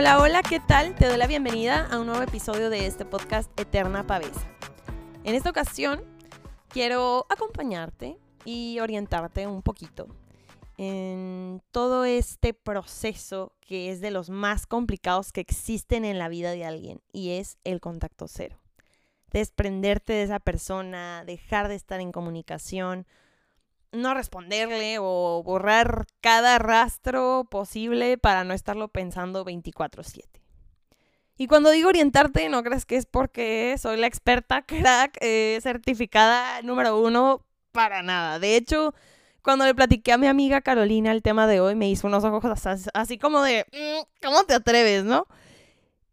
Hola, hola, ¿qué tal? Te doy la bienvenida a un nuevo episodio de este podcast Eterna Pavesa. En esta ocasión quiero acompañarte y orientarte un poquito en todo este proceso que es de los más complicados que existen en la vida de alguien y es el contacto cero. Desprenderte de esa persona, dejar de estar en comunicación, no responderle o borrar cada rastro posible para no estarlo pensando 24/7. Y cuando digo orientarte, no crees que es porque soy la experta crack eh, certificada número uno para nada. De hecho, cuando le platiqué a mi amiga Carolina el tema de hoy, me hizo unos ojos así como de, mm, ¿cómo te atreves, no?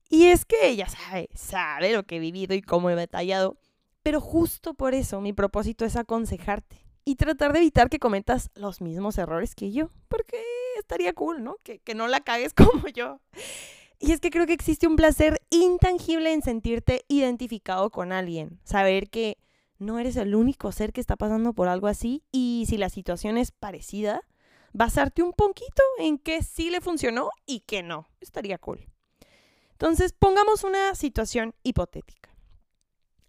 Y es que ella sabe, sabe lo que he vivido y cómo he batallado. Pero justo por eso mi propósito es aconsejarte y tratar de evitar que cometas los mismos errores que yo, porque estaría cool, ¿no? Que, que no la cagues como yo. Y es que creo que existe un placer intangible en sentirte identificado con alguien, saber que no eres el único ser que está pasando por algo así y si la situación es parecida, basarte un poquito en qué sí le funcionó y qué no. Estaría cool. Entonces, pongamos una situación hipotética.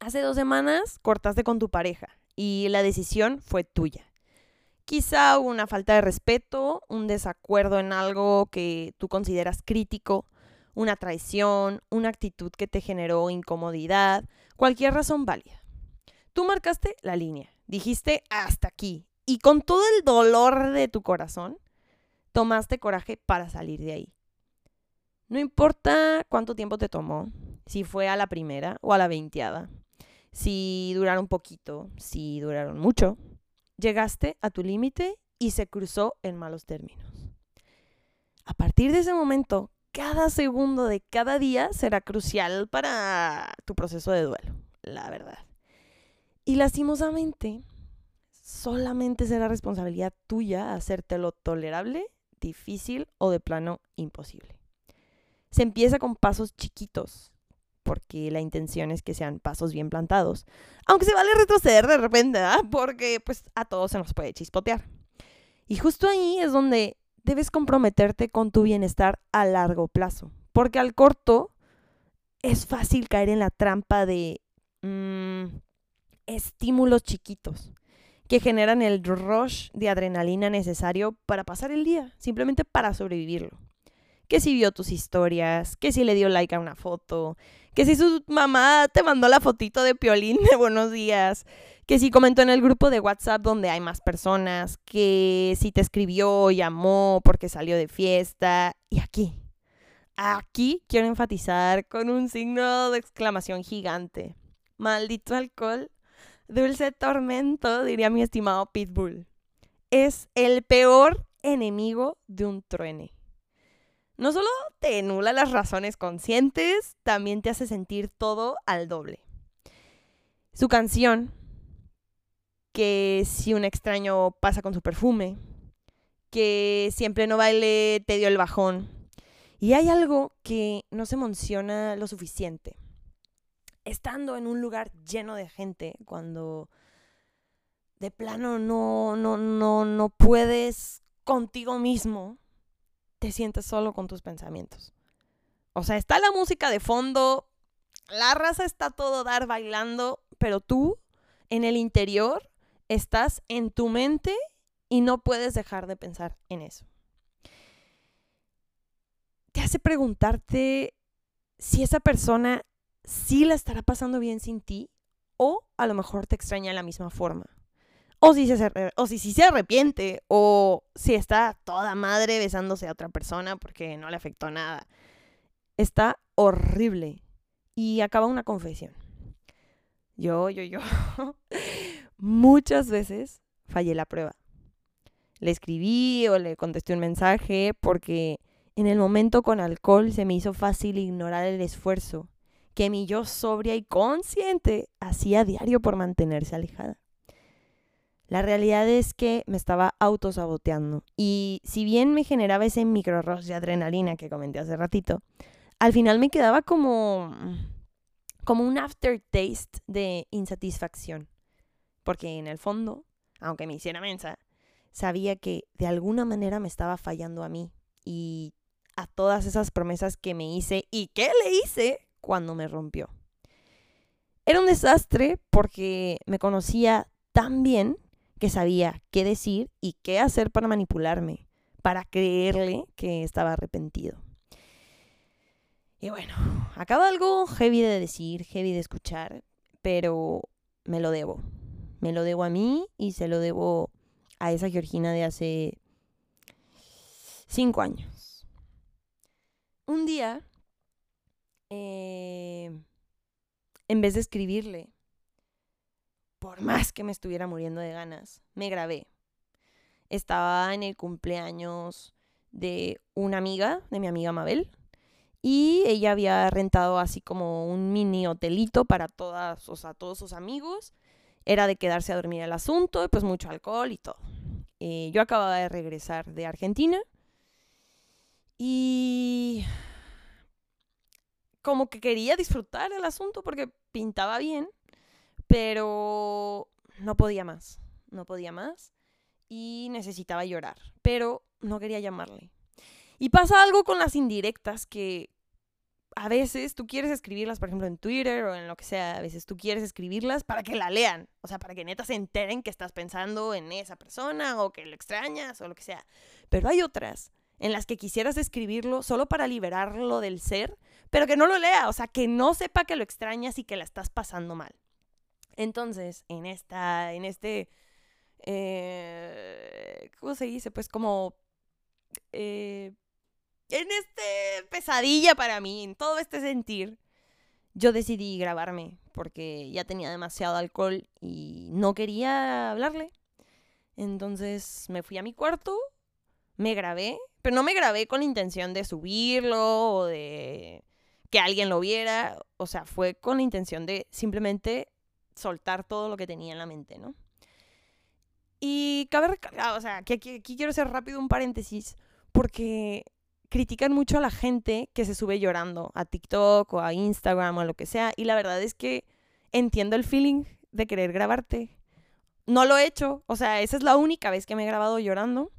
Hace dos semanas cortaste con tu pareja y la decisión fue tuya. Quizá hubo una falta de respeto, un desacuerdo en algo que tú consideras crítico, una traición, una actitud que te generó incomodidad, cualquier razón válida. Tú marcaste la línea, dijiste hasta aquí y con todo el dolor de tu corazón, tomaste coraje para salir de ahí. No importa cuánto tiempo te tomó, si fue a la primera o a la veinteada si duraron poquito, si duraron mucho. Llegaste a tu límite y se cruzó en malos términos. A partir de ese momento, cada segundo de cada día será crucial para tu proceso de duelo, la verdad. Y lastimosamente, solamente será responsabilidad tuya hacértelo tolerable, difícil o de plano imposible. Se empieza con pasos chiquitos porque la intención es que sean pasos bien plantados. Aunque se vale retroceder de repente, ¿verdad? Porque pues a todos se nos puede chispotear. Y justo ahí es donde debes comprometerte con tu bienestar a largo plazo. Porque al corto es fácil caer en la trampa de mm, estímulos chiquitos que generan el rush de adrenalina necesario para pasar el día, simplemente para sobrevivirlo que si vio tus historias, que si le dio like a una foto, que si su mamá te mandó la fotito de Piolín de buenos días, que si comentó en el grupo de WhatsApp donde hay más personas, que si te escribió, llamó porque salió de fiesta. Y aquí, aquí quiero enfatizar con un signo de exclamación gigante. Maldito alcohol, dulce tormento, diría mi estimado Pitbull. Es el peor enemigo de un truene no solo te nula las razones conscientes, también te hace sentir todo al doble. Su canción, que si un extraño pasa con su perfume, que siempre no baile te dio el bajón. Y hay algo que no se menciona lo suficiente. Estando en un lugar lleno de gente, cuando de plano no, no, no, no puedes contigo mismo, te sientes solo con tus pensamientos. O sea, está la música de fondo, la raza está todo dar bailando, pero tú en el interior estás en tu mente y no puedes dejar de pensar en eso. Te hace preguntarte si esa persona sí la estará pasando bien sin ti o a lo mejor te extraña de la misma forma o si, se, o si, si se arrepiente, o si está toda madre besándose a otra persona porque no le afectó nada. Está horrible. Y acaba una confesión. Yo, yo, yo, muchas veces fallé la prueba. Le escribí o le contesté un mensaje porque en el momento con alcohol se me hizo fácil ignorar el esfuerzo que mi yo sobria y consciente hacía diario por mantenerse alejada. La realidad es que me estaba autosaboteando. Y si bien me generaba ese micro rush de adrenalina que comenté hace ratito, al final me quedaba como, como un aftertaste de insatisfacción. Porque en el fondo, aunque me hiciera mensa, sabía que de alguna manera me estaba fallando a mí y a todas esas promesas que me hice y que le hice cuando me rompió. Era un desastre porque me conocía tan bien que sabía qué decir y qué hacer para manipularme, para creerle que estaba arrepentido. Y bueno, acaba algo heavy de decir, heavy de escuchar, pero me lo debo. Me lo debo a mí y se lo debo a esa Georgina de hace cinco años. Un día, eh, en vez de escribirle, por más que me estuviera muriendo de ganas, me grabé. Estaba en el cumpleaños de una amiga, de mi amiga Mabel, y ella había rentado así como un mini hotelito para todas, o sea, todos sus amigos. Era de quedarse a dormir el asunto, y pues mucho alcohol y todo. Eh, yo acababa de regresar de Argentina y como que quería disfrutar el asunto porque pintaba bien, pero no podía más, no podía más y necesitaba llorar, pero no quería llamarle. Y pasa algo con las indirectas que a veces tú quieres escribirlas, por ejemplo, en Twitter o en lo que sea, a veces tú quieres escribirlas para que la lean, o sea, para que neta se enteren que estás pensando en esa persona o que lo extrañas o lo que sea. Pero hay otras en las que quisieras escribirlo solo para liberarlo del ser, pero que no lo lea, o sea, que no sepa que lo extrañas y que la estás pasando mal. Entonces, en esta, en este, eh, ¿cómo se dice? Pues como, eh, en este pesadilla para mí, en todo este sentir, yo decidí grabarme porque ya tenía demasiado alcohol y no quería hablarle. Entonces me fui a mi cuarto, me grabé, pero no me grabé con la intención de subirlo o de que alguien lo viera. O sea, fue con la intención de simplemente soltar todo lo que tenía en la mente, ¿no? Y cabe recalcar, o sea, que aquí, quiero hacer rápido un paréntesis, porque critican mucho a la gente que se sube llorando a TikTok o a Instagram o a lo que sea. Y la verdad es que entiendo el feeling de querer grabarte. No lo he hecho, o sea, esa es la única vez que me he grabado llorando.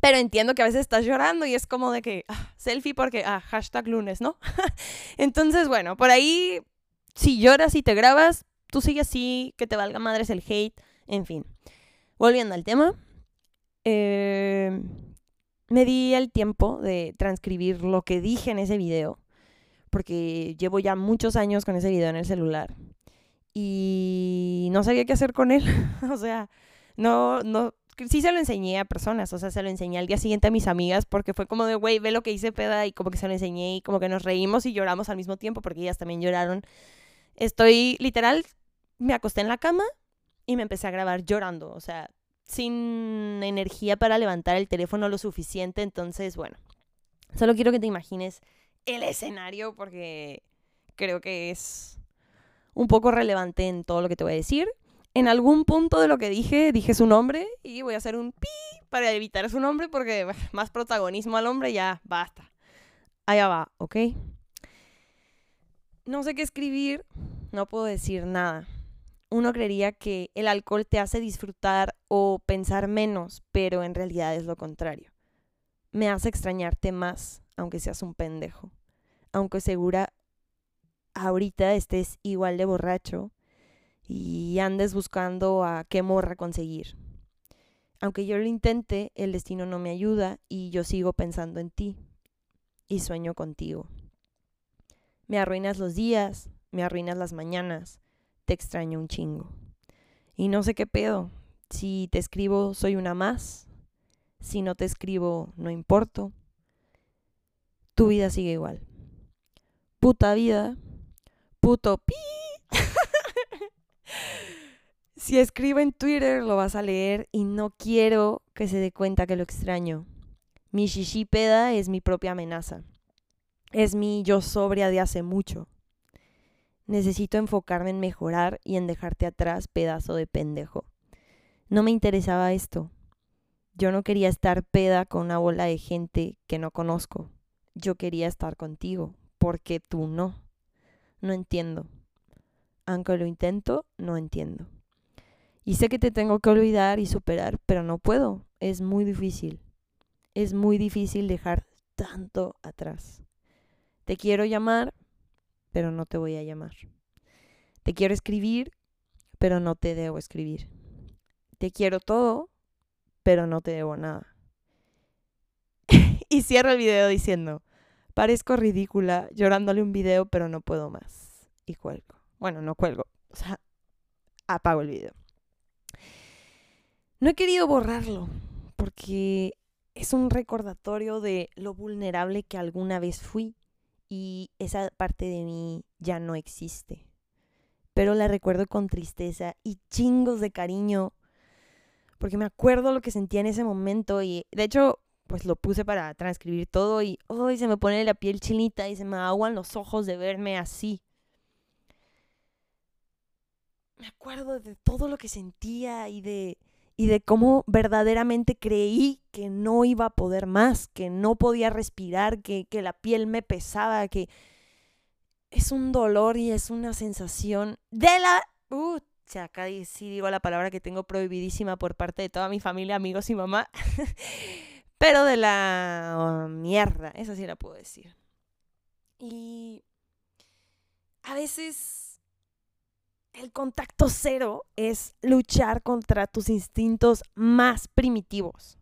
Pero entiendo que a veces estás llorando y es como de que, ah, selfie porque, ah, hashtag lunes, ¿no? Entonces, bueno, por ahí, si lloras y te grabas, tú sigue así, que te valga madres el hate, en fin. Volviendo al tema, eh, me di el tiempo de transcribir lo que dije en ese video, porque llevo ya muchos años con ese video en el celular y no sabía qué hacer con él. o sea, no, no, sí se lo enseñé a personas, o sea, se lo enseñé al día siguiente a mis amigas porque fue como de, güey, ve lo que hice peda y como que se lo enseñé y como que nos reímos y lloramos al mismo tiempo porque ellas también lloraron. Estoy literal, me acosté en la cama y me empecé a grabar llorando, o sea, sin energía para levantar el teléfono lo suficiente, entonces, bueno, solo quiero que te imagines el escenario porque creo que es un poco relevante en todo lo que te voy a decir en algún punto de lo que dije, dije su nombre y voy a hacer un pi para evitar su nombre porque más protagonismo al hombre ya basta. Allá va, ¿ok? No sé qué escribir, no puedo decir nada. Uno creería que el alcohol te hace disfrutar o pensar menos, pero en realidad es lo contrario. Me hace extrañarte más, aunque seas un pendejo. Aunque segura ahorita estés igual de borracho, y andes buscando a qué morra conseguir. Aunque yo lo intente, el destino no me ayuda y yo sigo pensando en ti y sueño contigo. Me arruinas los días, me arruinas las mañanas, te extraño un chingo. Y no sé qué pedo, si te escribo soy una más, si no te escribo no importo, tu vida sigue igual. Puta vida, puto pi. Si escribo en Twitter lo vas a leer y no quiero que se dé cuenta que lo extraño. Mi shishipeda es mi propia amenaza. Es mi yo sobria de hace mucho. Necesito enfocarme en mejorar y en dejarte atrás, pedazo de pendejo. No me interesaba esto. Yo no quería estar peda con una bola de gente que no conozco. Yo quería estar contigo, porque tú no. No entiendo. Aunque lo intento, no entiendo. Y sé que te tengo que olvidar y superar, pero no puedo. Es muy difícil. Es muy difícil dejar tanto atrás. Te quiero llamar, pero no te voy a llamar. Te quiero escribir, pero no te debo escribir. Te quiero todo, pero no te debo nada. y cierro el video diciendo, parezco ridícula llorándole un video, pero no puedo más. Y cuelgo. Bueno, no cuelgo. O sea, apago el video. No he querido borrarlo porque es un recordatorio de lo vulnerable que alguna vez fui y esa parte de mí ya no existe. Pero la recuerdo con tristeza y chingos de cariño porque me acuerdo lo que sentía en ese momento y de hecho pues lo puse para transcribir todo y hoy se me pone la piel chinita y se me aguan los ojos de verme así. Me acuerdo de todo lo que sentía y de y de cómo verdaderamente creí que no iba a poder más, que no podía respirar, que, que la piel me pesaba, que es un dolor y es una sensación de la... Uh, acá sí digo la palabra que tengo prohibidísima por parte de toda mi familia, amigos y mamá, pero de la mierda, esa sí la puedo decir. Y a veces el contacto cero es luchar contra tus instintos más primitivos,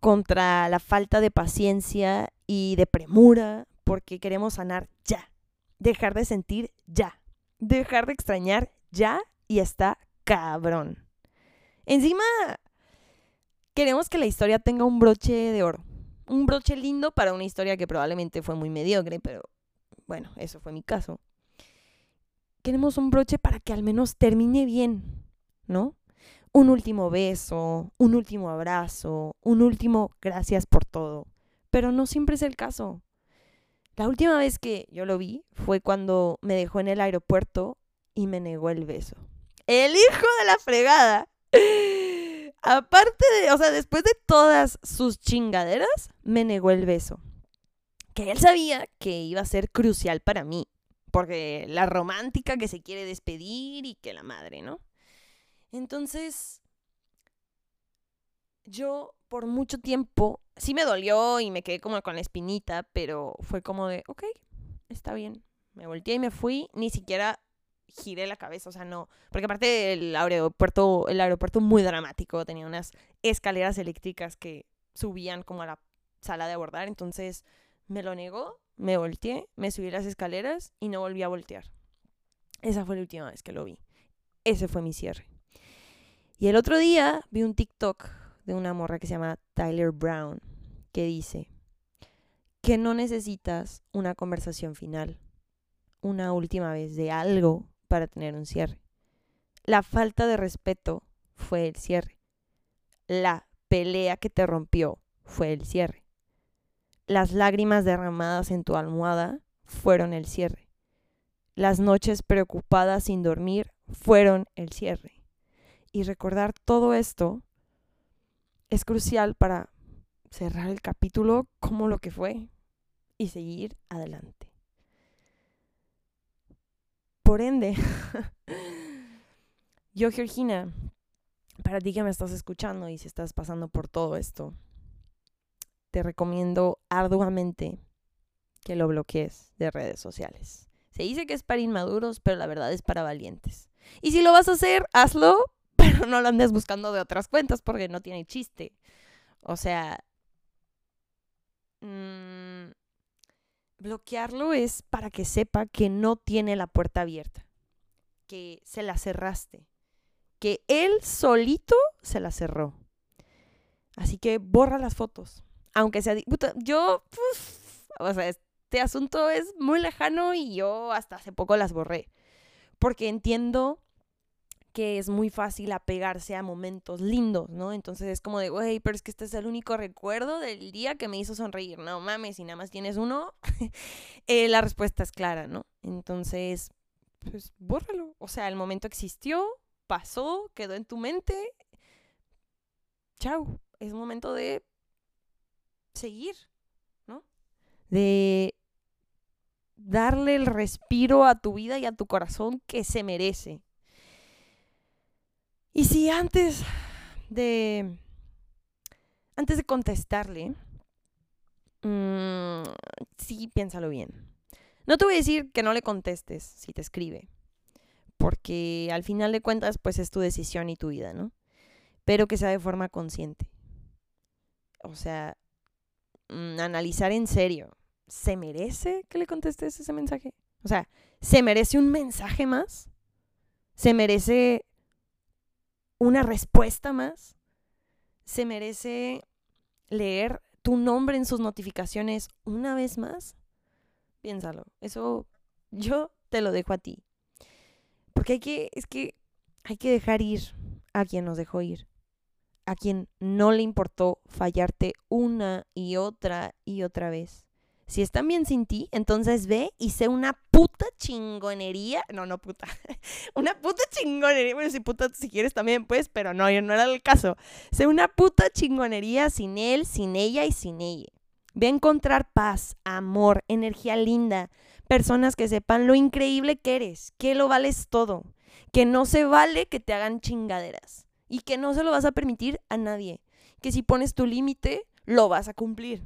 contra la falta de paciencia y de premura, porque queremos sanar ya, dejar de sentir ya, dejar de extrañar ya y está cabrón. Encima, queremos que la historia tenga un broche de oro, un broche lindo para una historia que probablemente fue muy mediocre, pero bueno, eso fue mi caso queremos un broche para que al menos termine bien, ¿no? Un último beso, un último abrazo, un último gracias por todo. Pero no siempre es el caso. La última vez que yo lo vi fue cuando me dejó en el aeropuerto y me negó el beso. El hijo de la fregada. Aparte de, o sea, después de todas sus chingaderas, me negó el beso. Que él sabía que iba a ser crucial para mí porque la romántica que se quiere despedir y que la madre, ¿no? Entonces, yo por mucho tiempo, sí me dolió y me quedé como con la espinita, pero fue como de, ok, está bien. Me volteé y me fui, ni siquiera giré la cabeza, o sea, no, porque aparte el aeropuerto, el aeropuerto muy dramático, tenía unas escaleras eléctricas que subían como a la sala de abordar, entonces me lo negó me volteé, me subí las escaleras y no volví a voltear. Esa fue la última vez que lo vi. Ese fue mi cierre. Y el otro día vi un TikTok de una morra que se llama Tyler Brown, que dice que no necesitas una conversación final, una última vez de algo para tener un cierre. La falta de respeto fue el cierre. La pelea que te rompió fue el cierre. Las lágrimas derramadas en tu almohada fueron el cierre. Las noches preocupadas sin dormir fueron el cierre. Y recordar todo esto es crucial para cerrar el capítulo como lo que fue y seguir adelante. Por ende, yo, Georgina, para ti que me estás escuchando y si estás pasando por todo esto, te recomiendo arduamente que lo bloquees de redes sociales. Se dice que es para inmaduros, pero la verdad es para valientes. Y si lo vas a hacer, hazlo, pero no lo andes buscando de otras cuentas porque no tiene chiste. O sea, mm, bloquearlo es para que sepa que no tiene la puerta abierta, que se la cerraste, que él solito se la cerró. Así que borra las fotos, aunque sea, yo, o sea, este asunto es muy lejano y yo hasta hace poco las borré, porque entiendo que es muy fácil apegarse a momentos lindos, ¿no? Entonces es como de, güey, pero es que este es el único recuerdo del día que me hizo sonreír. No mames, si nada más tienes uno, eh, la respuesta es clara, ¿no? Entonces, pues bórralo. O sea, el momento existió, pasó, quedó en tu mente. Chao. Es momento de seguir, ¿no? De darle el respiro a tu vida y a tu corazón que se merece. Y si antes de antes de contestarle, mm, sí, piénsalo bien. No te voy a decir que no le contestes si te escribe, porque al final de cuentas, pues es tu decisión y tu vida, ¿no? Pero que sea de forma consciente. O sea, mm, analizar en serio. ¿Se merece que le contestes ese mensaje? O sea, ¿se merece un mensaje más? ¿Se merece una respuesta más? ¿Se merece leer tu nombre en sus notificaciones una vez más? Piénsalo. Eso yo te lo dejo a ti. Porque hay que, es que hay que dejar ir a quien nos dejó ir. A quien no le importó fallarte una y otra y otra vez. Si están bien sin ti, entonces ve y sé una puta chingonería. No, no puta. una puta chingonería. Bueno, si puta si quieres también, pues, pero no, no era el caso. Sé una puta chingonería sin él, sin ella y sin ella. Ve a encontrar paz, amor, energía linda, personas que sepan lo increíble que eres, que lo vales todo, que no se vale que te hagan chingaderas y que no se lo vas a permitir a nadie, que si pones tu límite, lo vas a cumplir.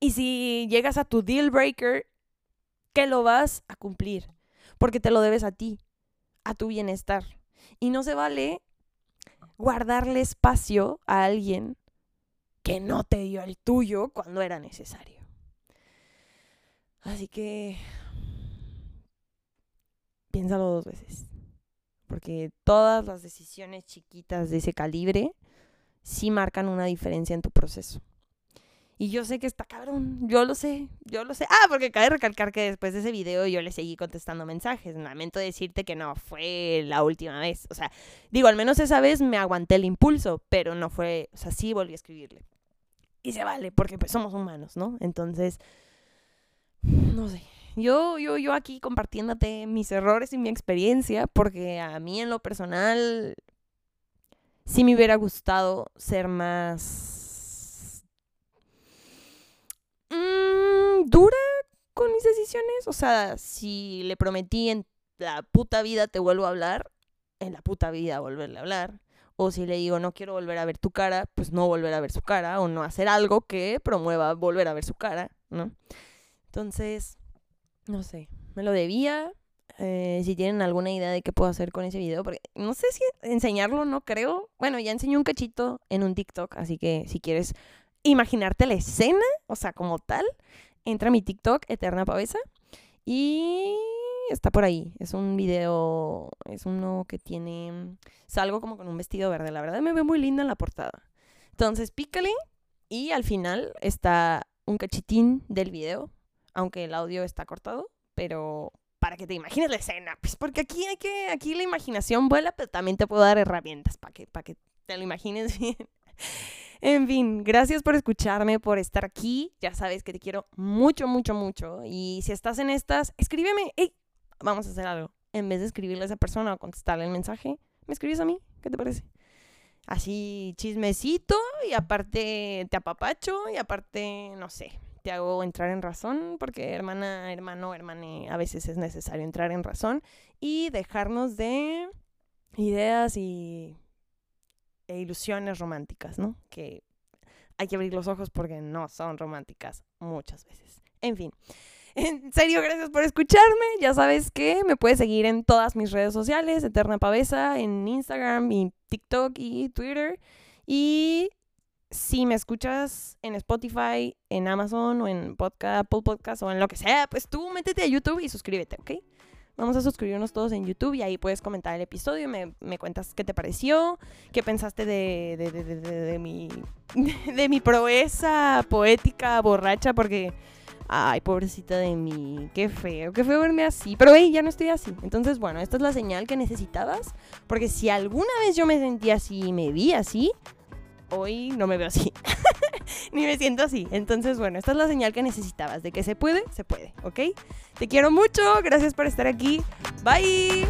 Y si llegas a tu deal breaker, que lo vas a cumplir, porque te lo debes a ti, a tu bienestar. Y no se vale guardarle espacio a alguien que no te dio el tuyo cuando era necesario. Así que piénsalo dos veces, porque todas las decisiones chiquitas de ese calibre sí marcan una diferencia en tu proceso. Y yo sé que está cabrón, yo lo sé, yo lo sé. Ah, porque cabe recalcar que después de ese video yo le seguí contestando mensajes. Lamento decirte que no fue la última vez. O sea, digo, al menos esa vez me aguanté el impulso, pero no fue, o sea, sí volví a escribirle. Y se vale, porque pues somos humanos, ¿no? Entonces, no sé. Yo, yo, yo aquí compartiéndote mis errores y mi experiencia, porque a mí en lo personal sí me hubiera gustado ser más dura con mis decisiones. O sea, si le prometí en la puta vida te vuelvo a hablar, en la puta vida volverle a hablar. O si le digo no quiero volver a ver tu cara, pues no volver a ver su cara. O no hacer algo que promueva volver a ver su cara, ¿no? Entonces, no sé, me lo debía. Eh, si tienen alguna idea de qué puedo hacer con ese video, porque no sé si enseñarlo, no creo. Bueno, ya enseñé un cachito en un TikTok, así que si quieres imaginarte la escena, o sea, como tal, entra a mi TikTok, Eterna Pavesa, y está por ahí. Es un video, es uno que tiene, salgo como con un vestido verde, la verdad me ve muy linda en la portada. Entonces, pícale y al final está un cachitín del video, aunque el audio está cortado, pero para que te imagines la escena, pues porque aquí hay que, aquí la imaginación vuela, pero también te puedo dar herramientas para que, para que te lo imagines bien. En fin, gracias por escucharme, por estar aquí. Ya sabes que te quiero mucho, mucho, mucho. Y si estás en estas, escríbeme. Hey, vamos a hacer algo. En vez de escribirle a esa persona o contestarle el mensaje, me escribes a mí. ¿Qué te parece? Así chismecito y aparte te apapacho y aparte, no sé, hago entrar en razón porque hermana, hermano, hermane, a veces es necesario entrar en razón y dejarnos de ideas y e ilusiones románticas, ¿no? Que hay que abrir los ojos porque no son románticas muchas veces. En fin. En serio, gracias por escucharme. Ya sabes que me puedes seguir en todas mis redes sociales, Eterna Pavesa, en Instagram y TikTok y Twitter. Y si me escuchas en Spotify, en Amazon o en podcast, Apple Podcast o en lo que sea, pues tú métete a YouTube y suscríbete, ¿ok? Vamos a suscribirnos todos en YouTube y ahí puedes comentar el episodio, me, me cuentas qué te pareció, qué pensaste de, de, de, de mi, de mi proeza poética, borracha, porque... Ay, pobrecita de mí, qué feo, qué feo verme así. Pero hey, ya no estoy así. Entonces, bueno, esta es la señal que necesitabas. Porque si alguna vez yo me sentí así y me vi así, hoy no me veo así. Ni me siento así. Entonces, bueno, esta es la señal que necesitabas. De que se puede, se puede, ¿ok? Te quiero mucho. Gracias por estar aquí. Bye.